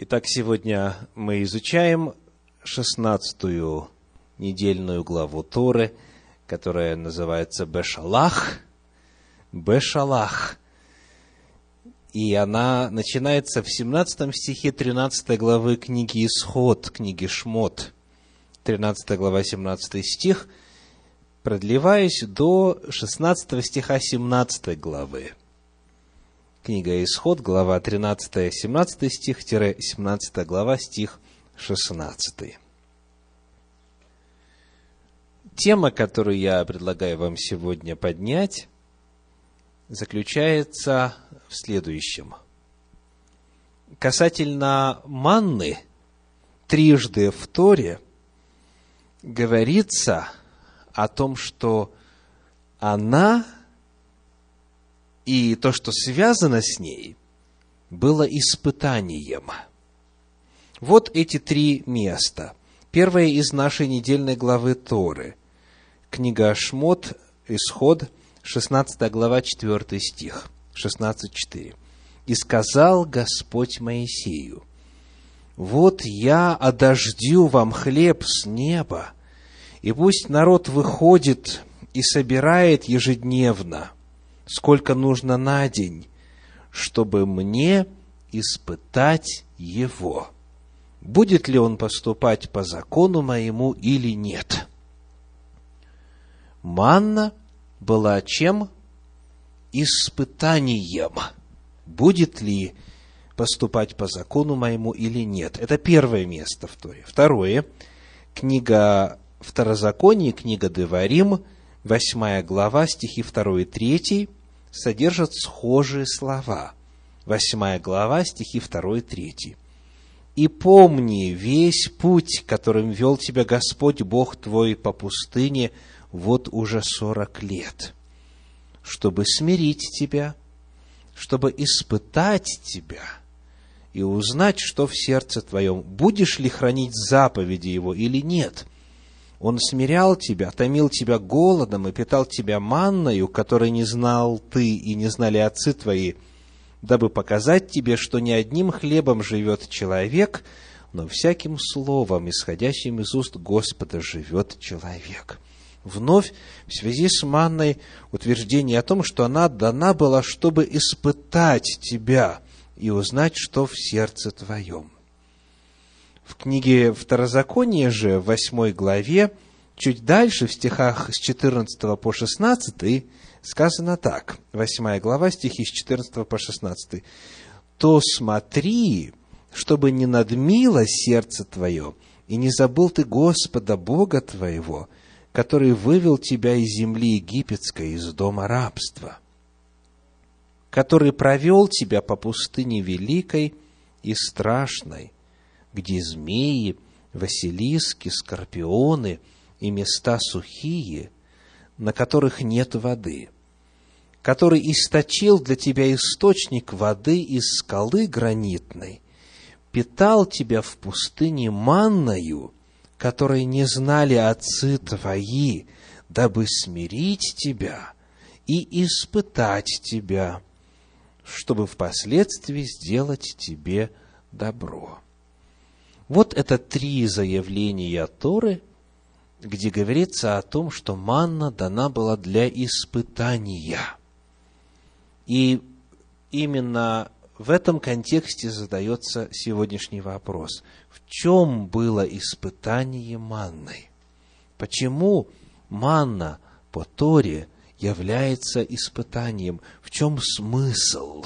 Итак, сегодня мы изучаем шестнадцатую недельную главу Торы, которая называется Бешалах. Бешалах. И она начинается в 17 стихе 13 главы книги Исход, книги Шмот. 13 глава, 17 стих, продлеваясь до 16 стиха 17 главы. Книга Исход, глава 13, 17 стих, 17 глава, стих 16. Тема, которую я предлагаю вам сегодня поднять, заключается в следующем. Касательно манны, трижды в Торе говорится о том, что она и то, что связано с ней, было испытанием. Вот эти три места. Первое из нашей недельной главы Торы. Книга Шмот, Исход, 16 глава, 4 стих, 16.4. «И сказал Господь Моисею, вот я одождю вам хлеб с неба, и пусть народ выходит и собирает ежедневно – сколько нужно на день, чтобы мне испытать его, будет ли он поступать по закону моему или нет. Манна была чем? Испытанием. Будет ли поступать по закону моему или нет. Это первое место в Торе. Второе. Книга Второзаконие, книга Деварим, восьмая глава, стихи 2 и 3 содержат схожие слова. Восьмая глава, стихи 2 и 3. «И помни весь путь, которым вел тебя Господь Бог твой по пустыне вот уже сорок лет, чтобы смирить тебя, чтобы испытать тебя и узнать, что в сердце твоем, будешь ли хранить заповеди Его или нет – он смирял тебя, томил тебя голодом и питал тебя манною, которой не знал ты и не знали отцы твои, дабы показать тебе, что не одним хлебом живет человек, но всяким словом, исходящим из уст Господа, живет человек. Вновь в связи с манной утверждение о том, что она дана была, чтобы испытать тебя и узнать, что в сердце твоем. Книге Второзакония же, в восьмой главе, чуть дальше, в стихах с 14 по 16, сказано так. Восьмая глава, стихи с 14 по 16. «То смотри, чтобы не надмило сердце твое, и не забыл ты Господа Бога твоего, который вывел тебя из земли египетской, из дома рабства, который провел тебя по пустыне великой и страшной, где змеи, василиски, скорпионы и места сухие, на которых нет воды, который источил для тебя источник воды из скалы гранитной, питал тебя в пустыне манною, которой не знали отцы твои, дабы смирить тебя и испытать тебя, чтобы впоследствии сделать тебе добро. Вот это три заявления Торы, где говорится о том, что манна дана была для испытания. И именно в этом контексте задается сегодняшний вопрос. В чем было испытание манной? Почему манна по Торе является испытанием? В чем смысл?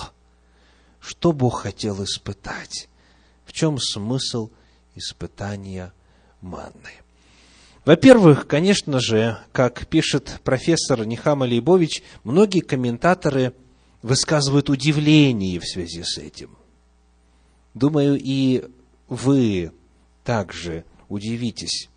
Что Бог хотел испытать? В чем смысл испытания манны. Во-первых, конечно же, как пишет профессор Нихама Лейбович, многие комментаторы высказывают удивление в связи с этим. Думаю, и вы также удивитесь.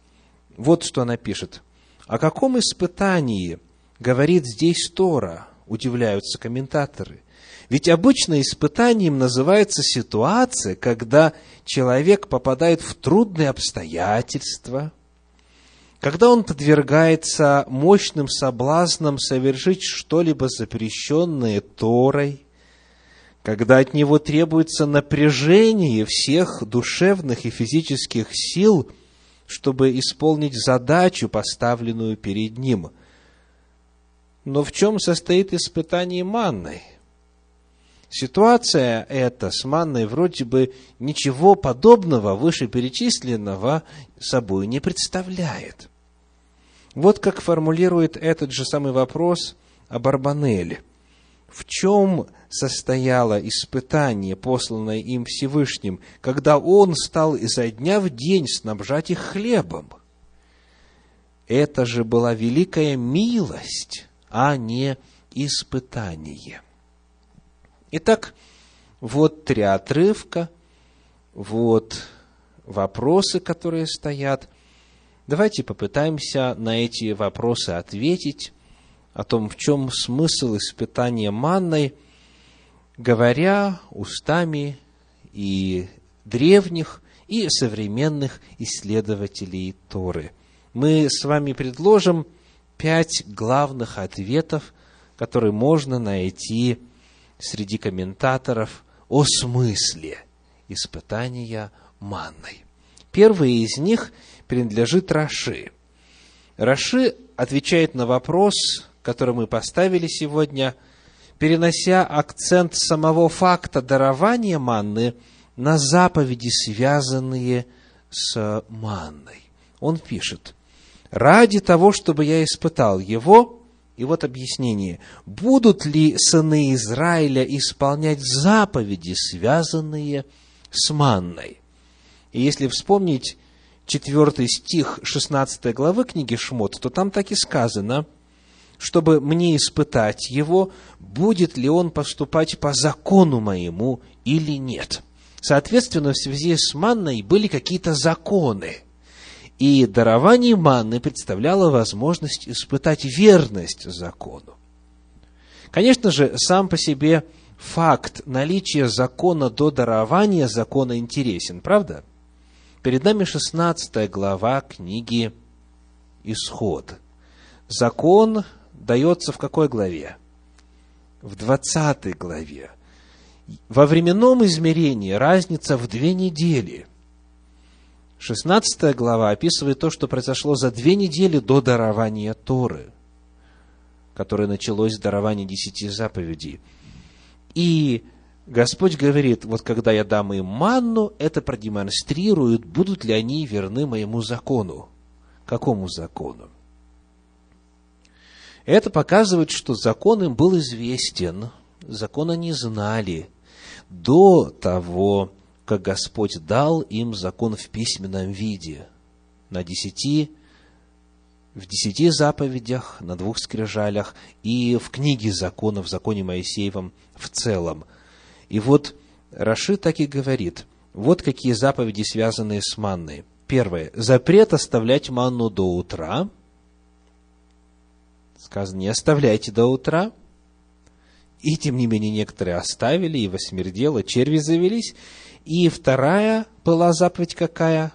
Вот что она пишет. О каком испытании говорит здесь Тора, удивляются комментаторы. Ведь обычно испытанием называется ситуация, когда человек попадает в трудные обстоятельства, когда он подвергается мощным соблазнам совершить что-либо запрещенное Торой, когда от него требуется напряжение всех душевных и физических сил, чтобы исполнить задачу, поставленную перед ним. Но в чем состоит испытание манной? Ситуация эта с манной вроде бы ничего подобного вышеперечисленного собой не представляет. Вот как формулирует этот же самый вопрос Абарбанель. В чем состояло испытание, посланное им Всевышним, когда он стал изо дня в день снабжать их хлебом? Это же была великая милость, а не испытание. Итак, вот три отрывка, вот вопросы, которые стоят. Давайте попытаемся на эти вопросы ответить, о том, в чем смысл испытания манной, говоря устами и древних, и современных исследователей Торы. Мы с вами предложим пять главных ответов, которые можно найти среди комментаторов о смысле испытания манной. Первый из них принадлежит Раши. Раши отвечает на вопрос, который мы поставили сегодня, перенося акцент самого факта дарования манны на заповеди, связанные с манной. Он пишет, «Ради того, чтобы я испытал его, и вот объяснение. Будут ли сыны Израиля исполнять заповеди, связанные с манной? И если вспомнить четвертый стих 16 главы книги Шмот, то там так и сказано, чтобы мне испытать его, будет ли он поступать по закону моему или нет. Соответственно, в связи с манной были какие-то законы – и дарование манны представляло возможность испытать верность закону. Конечно же, сам по себе факт наличия закона до дарования закона интересен, правда? Перед нами 16 глава книги Исход. Закон дается в какой главе? В 20 главе. Во временном измерении разница в две недели – 16 глава описывает то, что произошло за две недели до дарования Торы, которое началось с дарования десяти заповедей. И Господь говорит, вот когда я дам им манну, это продемонстрирует, будут ли они верны моему закону. Какому закону? Это показывает, что закон им был известен, закон они знали до того, как Господь дал им закон в письменном виде, на десяти, в десяти заповедях, на двух скрижалях и в книге закона, в законе Моисеевом в целом. И вот Раши так и говорит, вот какие заповеди, связанные с манной. Первое. Запрет оставлять манну до утра. Сказано, не оставляйте до утра. И, тем не менее, некоторые оставили, и восмердело, черви завелись. И вторая была заповедь какая?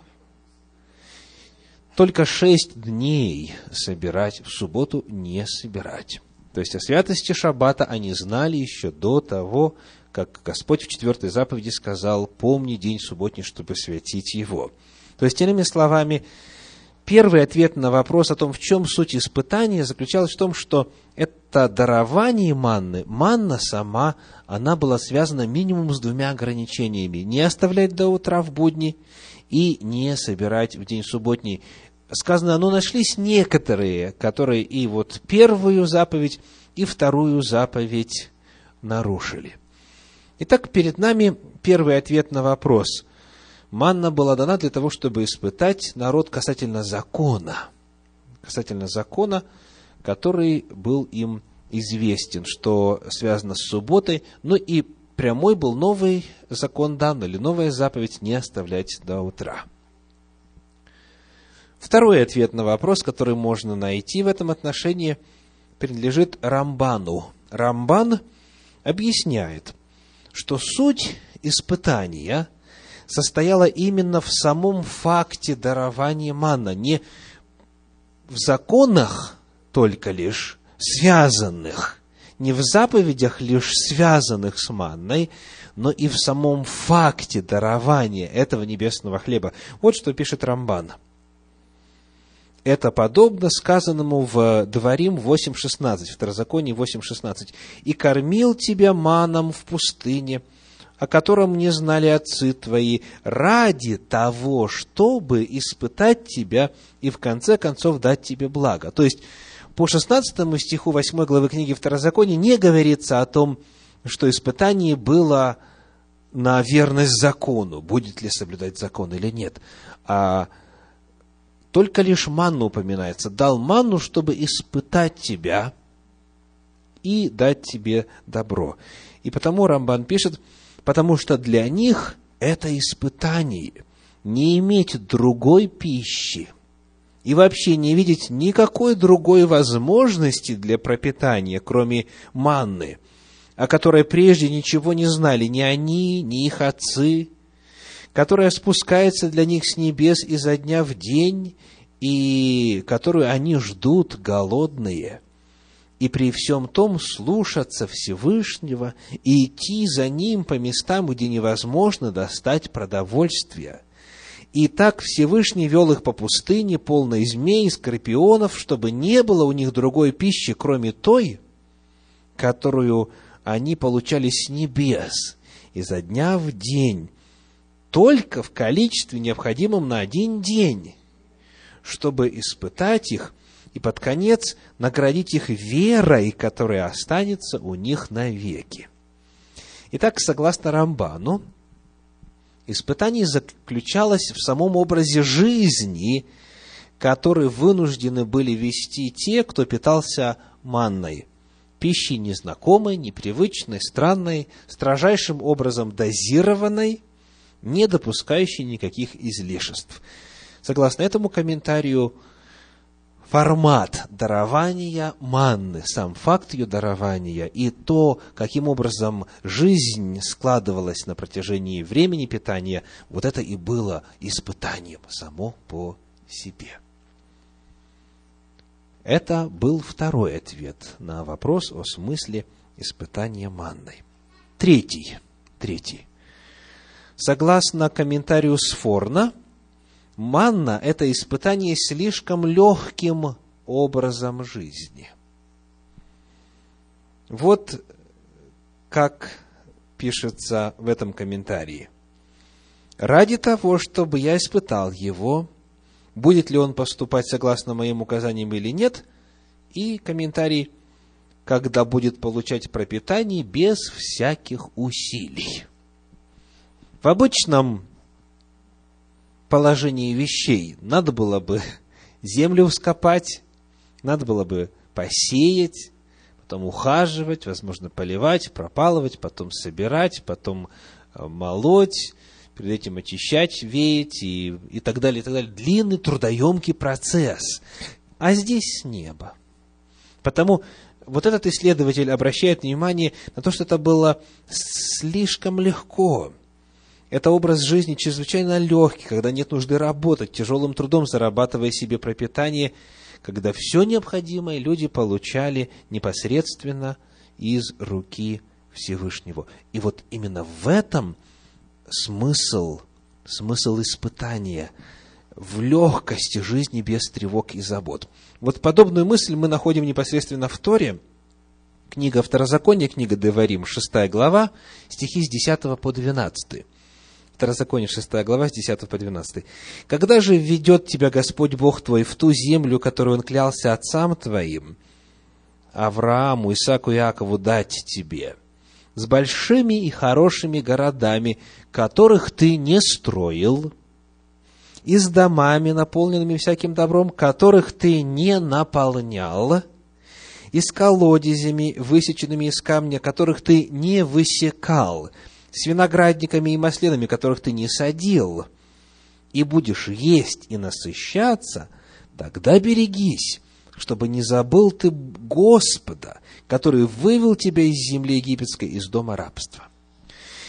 Только шесть дней собирать, в субботу не собирать. То есть о святости Шаббата они знали еще до того, как Господь в четвертой заповеди сказал, помни день субботний, чтобы святить его. То есть, иными словами, первый ответ на вопрос о том, в чем суть испытания, заключалась в том, что это дарование манны, манна сама, она была связана минимум с двумя ограничениями. Не оставлять до утра в будни и не собирать в день субботний. Сказано, но нашлись некоторые, которые и вот первую заповедь, и вторую заповедь нарушили. Итак, перед нами первый ответ на вопрос. Манна была дана для того, чтобы испытать народ касательно закона. Касательно закона, который был им известен, что связано с субботой, но и прямой был новый закон дан, или новая заповедь не оставлять до утра. Второй ответ на вопрос, который можно найти в этом отношении, принадлежит Рамбану. Рамбан объясняет, что суть испытания состояла именно в самом факте дарования манна, не в законах только лишь, связанных не в заповедях лишь связанных с манной, но и в самом факте дарования этого небесного хлеба. Вот что пишет Рамбан. Это подобно сказанному в Дворим 8.16, в Второзаконии 8.16. «И кормил тебя маном в пустыне, о котором не знали отцы твои, ради того, чтобы испытать тебя и в конце концов дать тебе благо». То есть, по 16 стиху 8 главы книги Второзакония не говорится о том, что испытание было на верность закону, будет ли соблюдать закон или нет, а только лишь манну упоминается. Дал манну, чтобы испытать тебя и дать тебе добро. И потому Рамбан пишет, потому что для них это испытание не иметь другой пищи и вообще не видеть никакой другой возможности для пропитания, кроме манны, о которой прежде ничего не знали ни они, ни их отцы, которая спускается для них с небес изо дня в день, и которую они ждут голодные, и при всем том слушаться Всевышнего и идти за Ним по местам, где невозможно достать продовольствия. И так Всевышний вел их по пустыне, полной змей скорпионов, чтобы не было у них другой пищи, кроме той, которую они получали с небес изо дня в день, только в количестве, необходимом на один день, чтобы испытать их и под конец наградить их верой, которая останется у них навеки. Итак, согласно Рамбану, испытание заключалось в самом образе жизни, который вынуждены были вести те, кто питался манной, пищей незнакомой, непривычной, странной, строжайшим образом дозированной, не допускающей никаких излишеств. Согласно этому комментарию, формат дарования манны, сам факт ее дарования и то, каким образом жизнь складывалась на протяжении времени питания, вот это и было испытанием само по себе. Это был второй ответ на вопрос о смысле испытания манной. Третий. Третий. Согласно комментарию Сфорна, манна – это испытание слишком легким образом жизни. Вот как пишется в этом комментарии. «Ради того, чтобы я испытал его, будет ли он поступать согласно моим указаниям или нет, и комментарий, когда будет получать пропитание без всяких усилий. В обычном положении вещей надо было бы землю вскопать, надо было бы посеять, потом ухаживать, возможно, поливать, пропалывать, потом собирать, потом э, молоть, перед этим очищать, веять и, и так далее, и так далее. Длинный, трудоемкий процесс. А здесь небо. Потому вот этот исследователь обращает внимание на то, что это было слишком легко. Это образ жизни чрезвычайно легкий, когда нет нужды работать, тяжелым трудом зарабатывая себе пропитание, когда все необходимое люди получали непосредственно из руки Всевышнего. И вот именно в этом смысл, смысл испытания в легкости жизни без тревог и забот. Вот подобную мысль мы находим непосредственно в Торе, книга Второзакония, книга Деварим, 6 глава, стихи с 10 по 12. Второзаконие, 6 глава, с 10 по 12. «Когда же ведет тебя Господь Бог твой в ту землю, которую Он клялся отцам твоим, Аврааму, Исааку и Иакову дать тебе, с большими и хорошими городами, которых ты не строил, и с домами, наполненными всяким добром, которых ты не наполнял, и с колодезями, высеченными из камня, которых ты не высекал, с виноградниками и масленами, которых ты не садил, и будешь есть и насыщаться, тогда берегись, чтобы не забыл ты Господа, который вывел тебя из земли египетской, из дома рабства.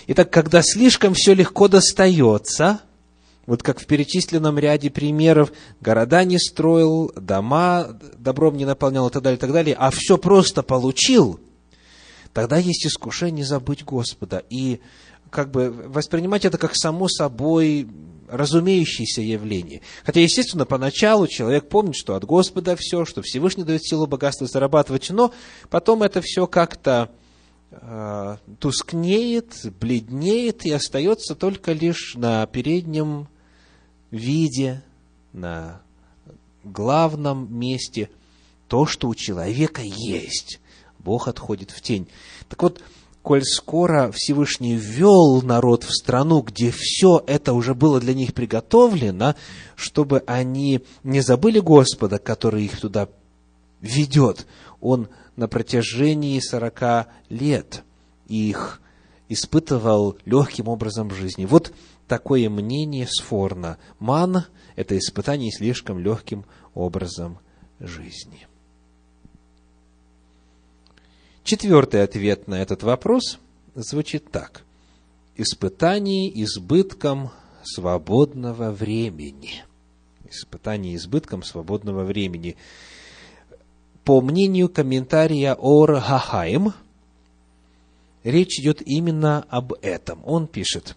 Итак, когда слишком все легко достается, вот как в перечисленном ряде примеров, города не строил, дома добром не наполнял и так далее, и так далее, а все просто получил – тогда есть искушение забыть Господа. И как бы воспринимать это как само собой разумеющееся явление. Хотя, естественно, поначалу человек помнит, что от Господа все, что Всевышний дает силу богатства зарабатывать, но потом это все как-то э, тускнеет, бледнеет и остается только лишь на переднем виде, на главном месте то, что у человека есть. Бог отходит в тень. Так вот, коль скоро Всевышний ввел народ в страну, где все это уже было для них приготовлено, чтобы они не забыли Господа, который их туда ведет, Он на протяжении сорока лет их испытывал легким образом жизни. Вот такое мнение Сфорна. Ман – это испытание слишком легким образом жизни. Четвертый ответ на этот вопрос звучит так. Испытание избытком свободного времени. Испытание избытком свободного времени. По мнению комментария Ор Хахаим, речь идет именно об этом. Он пишет,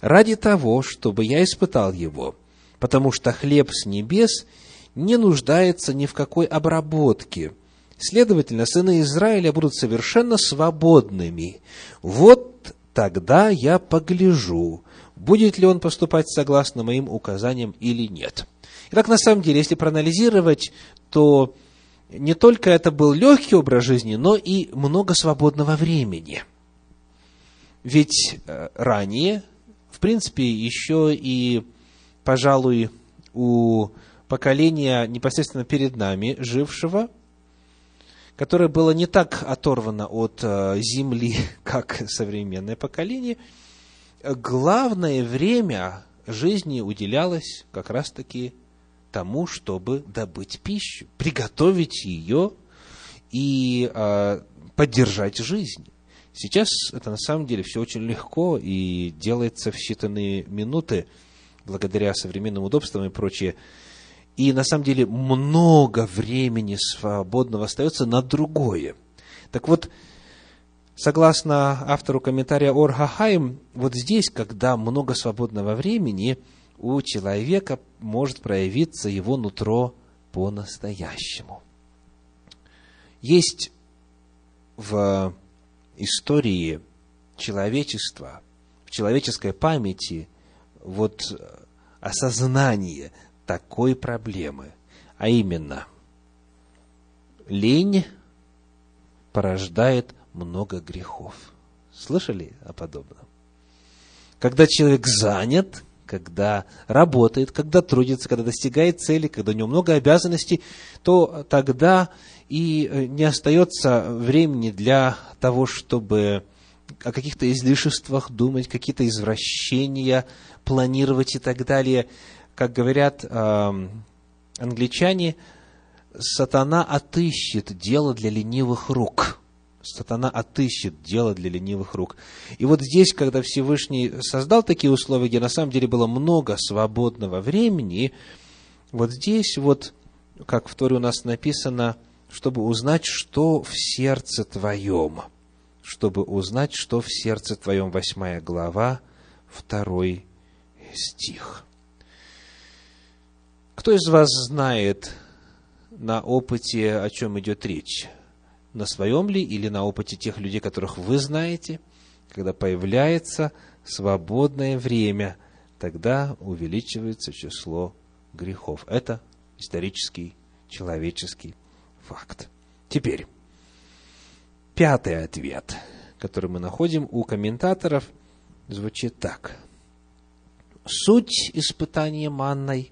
«Ради того, чтобы я испытал его, потому что хлеб с небес не нуждается ни в какой обработке, Следовательно, сыны Израиля будут совершенно свободными. Вот тогда я погляжу, будет ли он поступать согласно моим указаниям или нет. Итак, на самом деле, если проанализировать, то не только это был легкий образ жизни, но и много свободного времени. Ведь э, ранее, в принципе, еще и, пожалуй, у поколения непосредственно перед нами жившего – которое было не так оторвано от э, земли, как современное поколение, главное время жизни уделялось как раз-таки тому, чтобы добыть пищу, приготовить ее и э, поддержать жизнь. Сейчас это на самом деле все очень легко и делается в считанные минуты благодаря современным удобствам и прочее и на самом деле много времени свободного остается на другое. Так вот, согласно автору комментария Ор Хахаим, вот здесь, когда много свободного времени, у человека может проявиться его нутро по-настоящему. Есть в истории человечества, в человеческой памяти вот осознание – такой проблемы, а именно лень порождает много грехов. Слышали о подобном? Когда человек занят, когда работает, когда трудится, когда достигает цели, когда у него много обязанностей, то тогда и э, не остается времени для того, чтобы о каких-то излишествах думать, какие-то извращения планировать и так далее как говорят э, англичане, сатана отыщет дело для ленивых рук. Сатана отыщет дело для ленивых рук. И вот здесь, когда Всевышний создал такие условия, где на самом деле было много свободного времени, вот здесь вот, как в Торе у нас написано, чтобы узнать, что в сердце твоем. Чтобы узнать, что в сердце твоем. Восьмая глава, второй стих. Кто из вас знает на опыте, о чем идет речь? На своем ли или на опыте тех людей, которых вы знаете? Когда появляется свободное время, тогда увеличивается число грехов. Это исторический, человеческий факт. Теперь, пятый ответ, который мы находим у комментаторов, звучит так. Суть испытания манной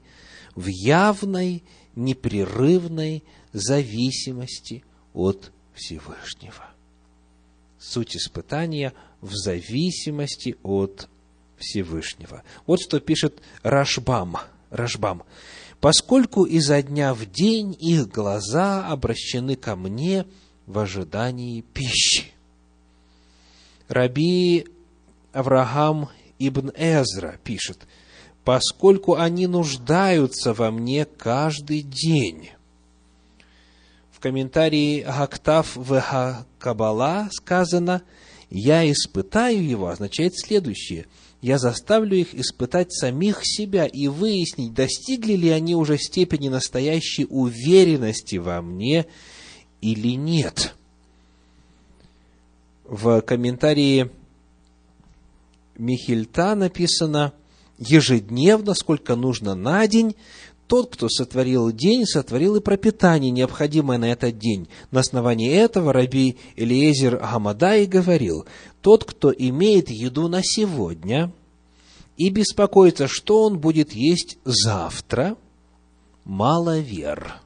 в явной, непрерывной зависимости от Всевышнего. Суть испытания в зависимости от Всевышнего. Вот что пишет Рашбам. Рашбам. «Поскольку изо дня в день их глаза обращены ко мне в ожидании пищи». Раби Авраам ибн Эзра пишет – поскольку они нуждаются во мне каждый день. В комментарии Гактав в Кабала сказано «Я испытаю его» означает следующее – я заставлю их испытать самих себя и выяснить, достигли ли они уже степени настоящей уверенности во мне или нет. В комментарии Михельта написано «Ежедневно, сколько нужно на день, тот, кто сотворил день, сотворил и пропитание, необходимое на этот день. На основании этого раби Элиезер Гамадай говорил, тот, кто имеет еду на сегодня и беспокоится, что он будет есть завтра, маловер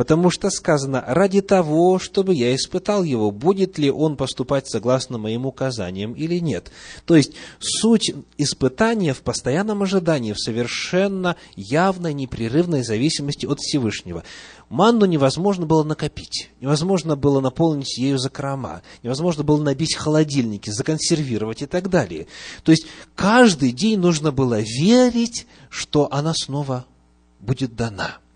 потому что сказано, ради того, чтобы я испытал его, будет ли он поступать согласно моим указаниям или нет. То есть, суть испытания в постоянном ожидании, в совершенно явной, непрерывной зависимости от Всевышнего. Манну невозможно было накопить, невозможно было наполнить ею закрома, невозможно было набить холодильники, законсервировать и так далее. То есть, каждый день нужно было верить, что она снова будет дана –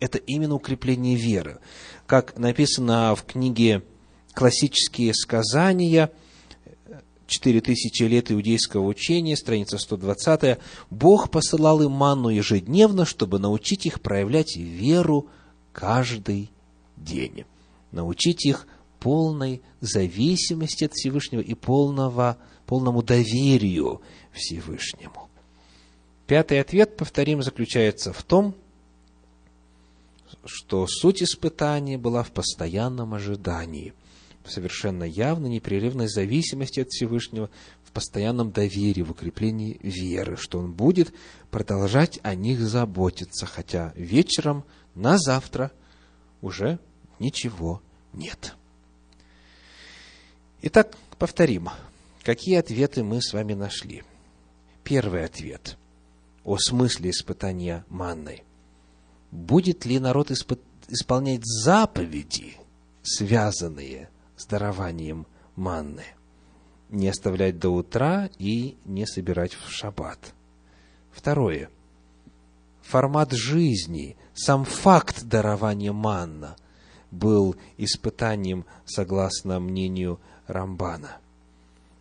это именно укрепление веры. Как написано в книге «Классические сказания», «Четыре тысячи лет иудейского учения», страница 120, Бог посылал им манну ежедневно, чтобы научить их проявлять веру каждый день. Научить их полной зависимости от Всевышнего и полного, полному доверию Всевышнему. Пятый ответ, повторим, заключается в том, что суть испытания была в постоянном ожидании, в совершенно явной, непрерывной зависимости от Всевышнего, в постоянном доверии, в укреплении веры, что Он будет продолжать о них заботиться, хотя вечером на завтра уже ничего нет. Итак, повторим, какие ответы мы с вами нашли. Первый ответ о смысле испытания манной будет ли народ исп... исполнять заповеди, связанные с дарованием манны, не оставлять до утра и не собирать в шаббат. Второе. Формат жизни, сам факт дарования манна был испытанием, согласно мнению Рамбана.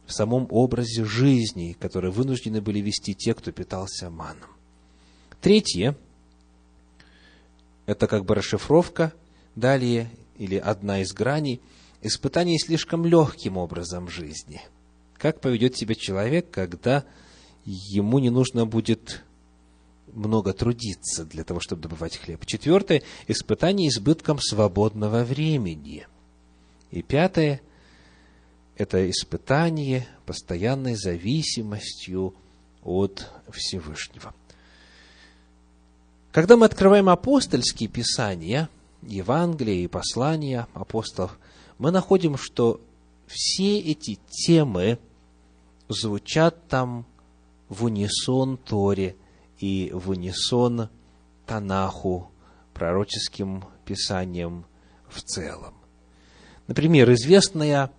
В самом образе жизни, который вынуждены были вести те, кто питался маном. Третье – это как бы расшифровка. Далее, или одна из граней, испытание слишком легким образом жизни. Как поведет себя человек, когда ему не нужно будет много трудиться для того, чтобы добывать хлеб. Четвертое – испытание избытком свободного времени. И пятое – это испытание постоянной зависимостью от Всевышнего. Когда мы открываем апостольские писания, Евангелия и послания апостолов, мы находим, что все эти темы звучат там в унисон Торе и в унисон Танаху, пророческим писаниям в целом. Например, известная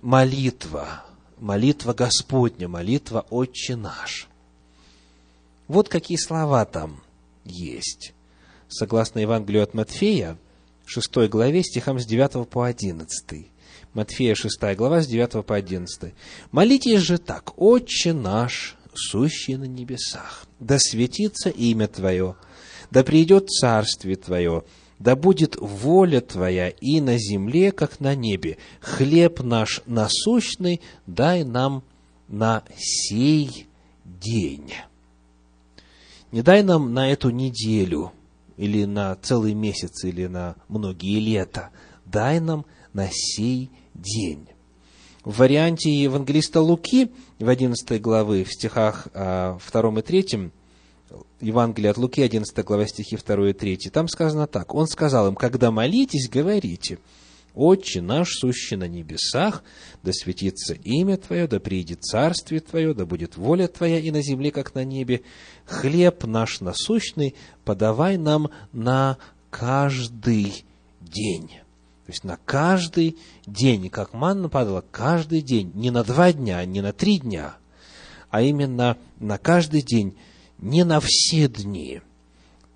молитва, молитва Господня, молитва Отче наш. Вот какие слова там есть. Согласно Евангелию от Матфея, 6 главе, стихам с 9 по 11. Матфея 6 глава, с 9 по 11. «Молитесь же так, Отче наш, сущий на небесах, да светится имя Твое, да придет царствие Твое, да будет воля Твоя и на земле, как на небе. Хлеб наш насущный дай нам на сей день». Не дай нам на эту неделю, или на целый месяц, или на многие лета. Дай нам на сей день. В варианте евангелиста Луки в 11 главы, в стихах 2 а, и 3, Евангелие от Луки, 11 глава, стихи 2 и 3, там сказано так. Он сказал им, когда молитесь, говорите – Отче наш, сущий на небесах, да светится имя Твое, да приидет царствие Твое, да будет воля Твоя и на земле, как на небе. Хлеб наш насущный подавай нам на каждый день. То есть на каждый день, как манна падала, каждый день, не на два дня, не на три дня, а именно на каждый день, не на все дни.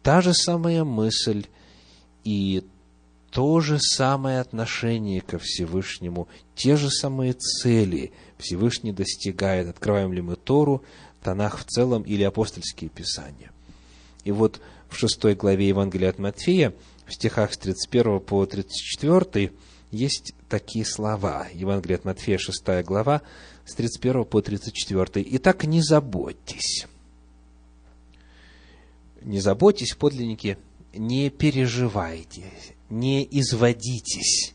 Та же самая мысль и то же самое отношение ко Всевышнему, те же самые цели Всевышний достигает. Открываем ли мы Тору, Танах в целом или апостольские писания. И вот в шестой главе Евангелия от Матфея, в стихах с 31 по 34, есть такие слова. Евангелие от Матфея, 6 глава, с 31 по 34. «Итак, не заботьтесь». Не заботьтесь, подлинники, не переживайте, не изводитесь.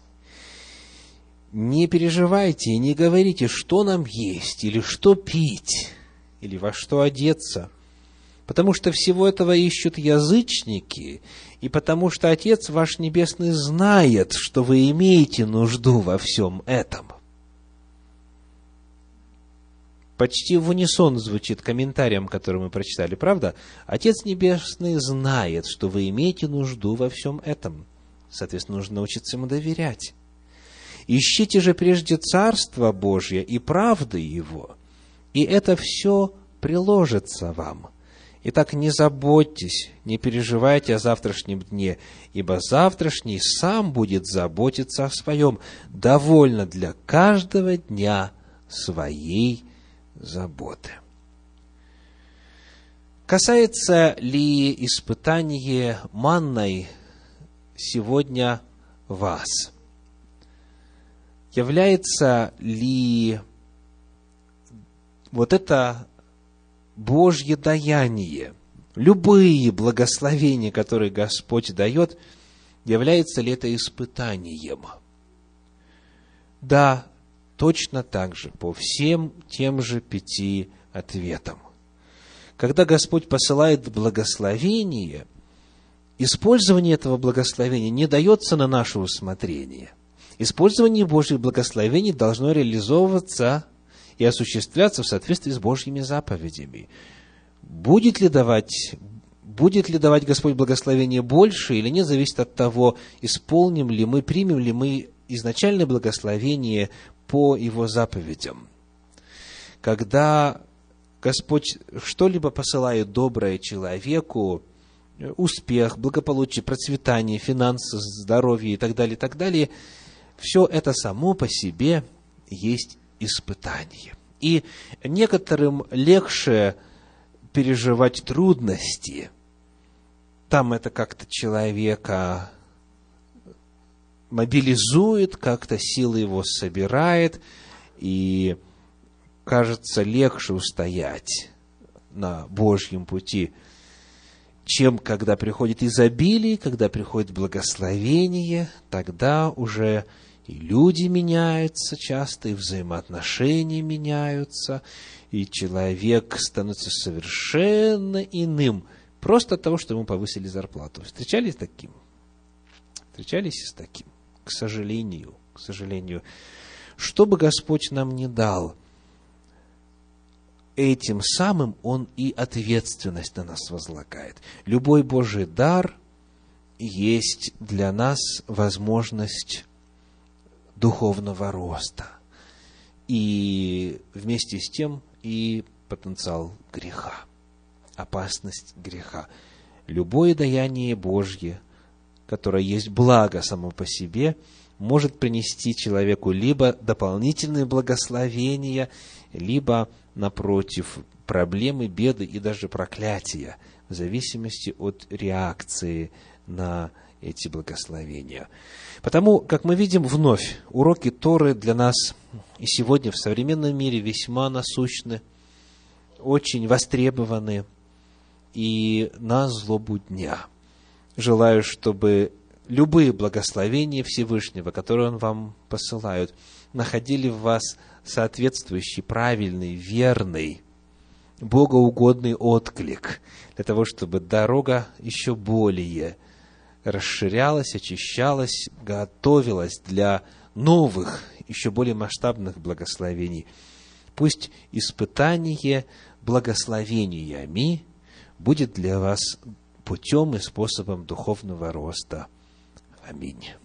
Не переживайте и не говорите, что нам есть, или что пить, или во что одеться – потому что всего этого ищут язычники, и потому что Отец ваш Небесный знает, что вы имеете нужду во всем этом. Почти в унисон звучит комментарием, который мы прочитали, правда? Отец Небесный знает, что вы имеете нужду во всем этом. Соответственно, нужно научиться ему доверять. Ищите же прежде Царство Божье и правды Его, и это все приложится вам. Итак, не заботьтесь, не переживайте о завтрашнем дне, ибо завтрашний сам будет заботиться о своем. Довольно для каждого дня своей заботы. Касается ли испытание манной сегодня вас? Является ли вот это Божье даяние, любые благословения, которые Господь дает, является ли это испытанием? Да, точно так же, по всем тем же пяти ответам. Когда Господь посылает благословение, использование этого благословения не дается на наше усмотрение. Использование Божьих благословений должно реализовываться и осуществляться в соответствии с Божьими заповедями. Будет ли давать, будет ли давать Господь благословение больше или нет, зависит от того, исполним ли мы, примем ли мы изначальное благословение по Его заповедям. Когда Господь что-либо посылает доброе человеку, успех, благополучие, процветание, финансы, здоровье и так далее, и так далее, все это само по себе есть испытание. И некоторым легче переживать трудности. Там это как-то человека мобилизует, как-то силы его собирает, и кажется легче устоять на Божьем пути, чем когда приходит изобилие, когда приходит благословение, тогда уже и люди меняются часто, и взаимоотношения меняются, и человек становится совершенно иным, просто от того, что ему повысили зарплату. Встречались с таким? Встречались с таким? К сожалению, к сожалению. Что бы Господь нам не дал, этим самым Он и ответственность на нас возлагает. Любой Божий дар есть для нас возможность духовного роста. И вместе с тем и потенциал греха, опасность греха. Любое даяние Божье, которое есть благо само по себе, может принести человеку либо дополнительные благословения, либо, напротив, проблемы, беды и даже проклятия, в зависимости от реакции на эти благословения. Потому, как мы видим вновь, уроки Торы для нас и сегодня в современном мире весьма насущны, очень востребованы и на злобу дня. Желаю, чтобы любые благословения Всевышнего, которые Он вам посылает, находили в вас соответствующий, правильный, верный, богоугодный отклик, для того, чтобы дорога еще более расширялась, очищалась, готовилась для новых, еще более масштабных благословений. Пусть испытание благословениями будет для вас путем и способом духовного роста. Аминь.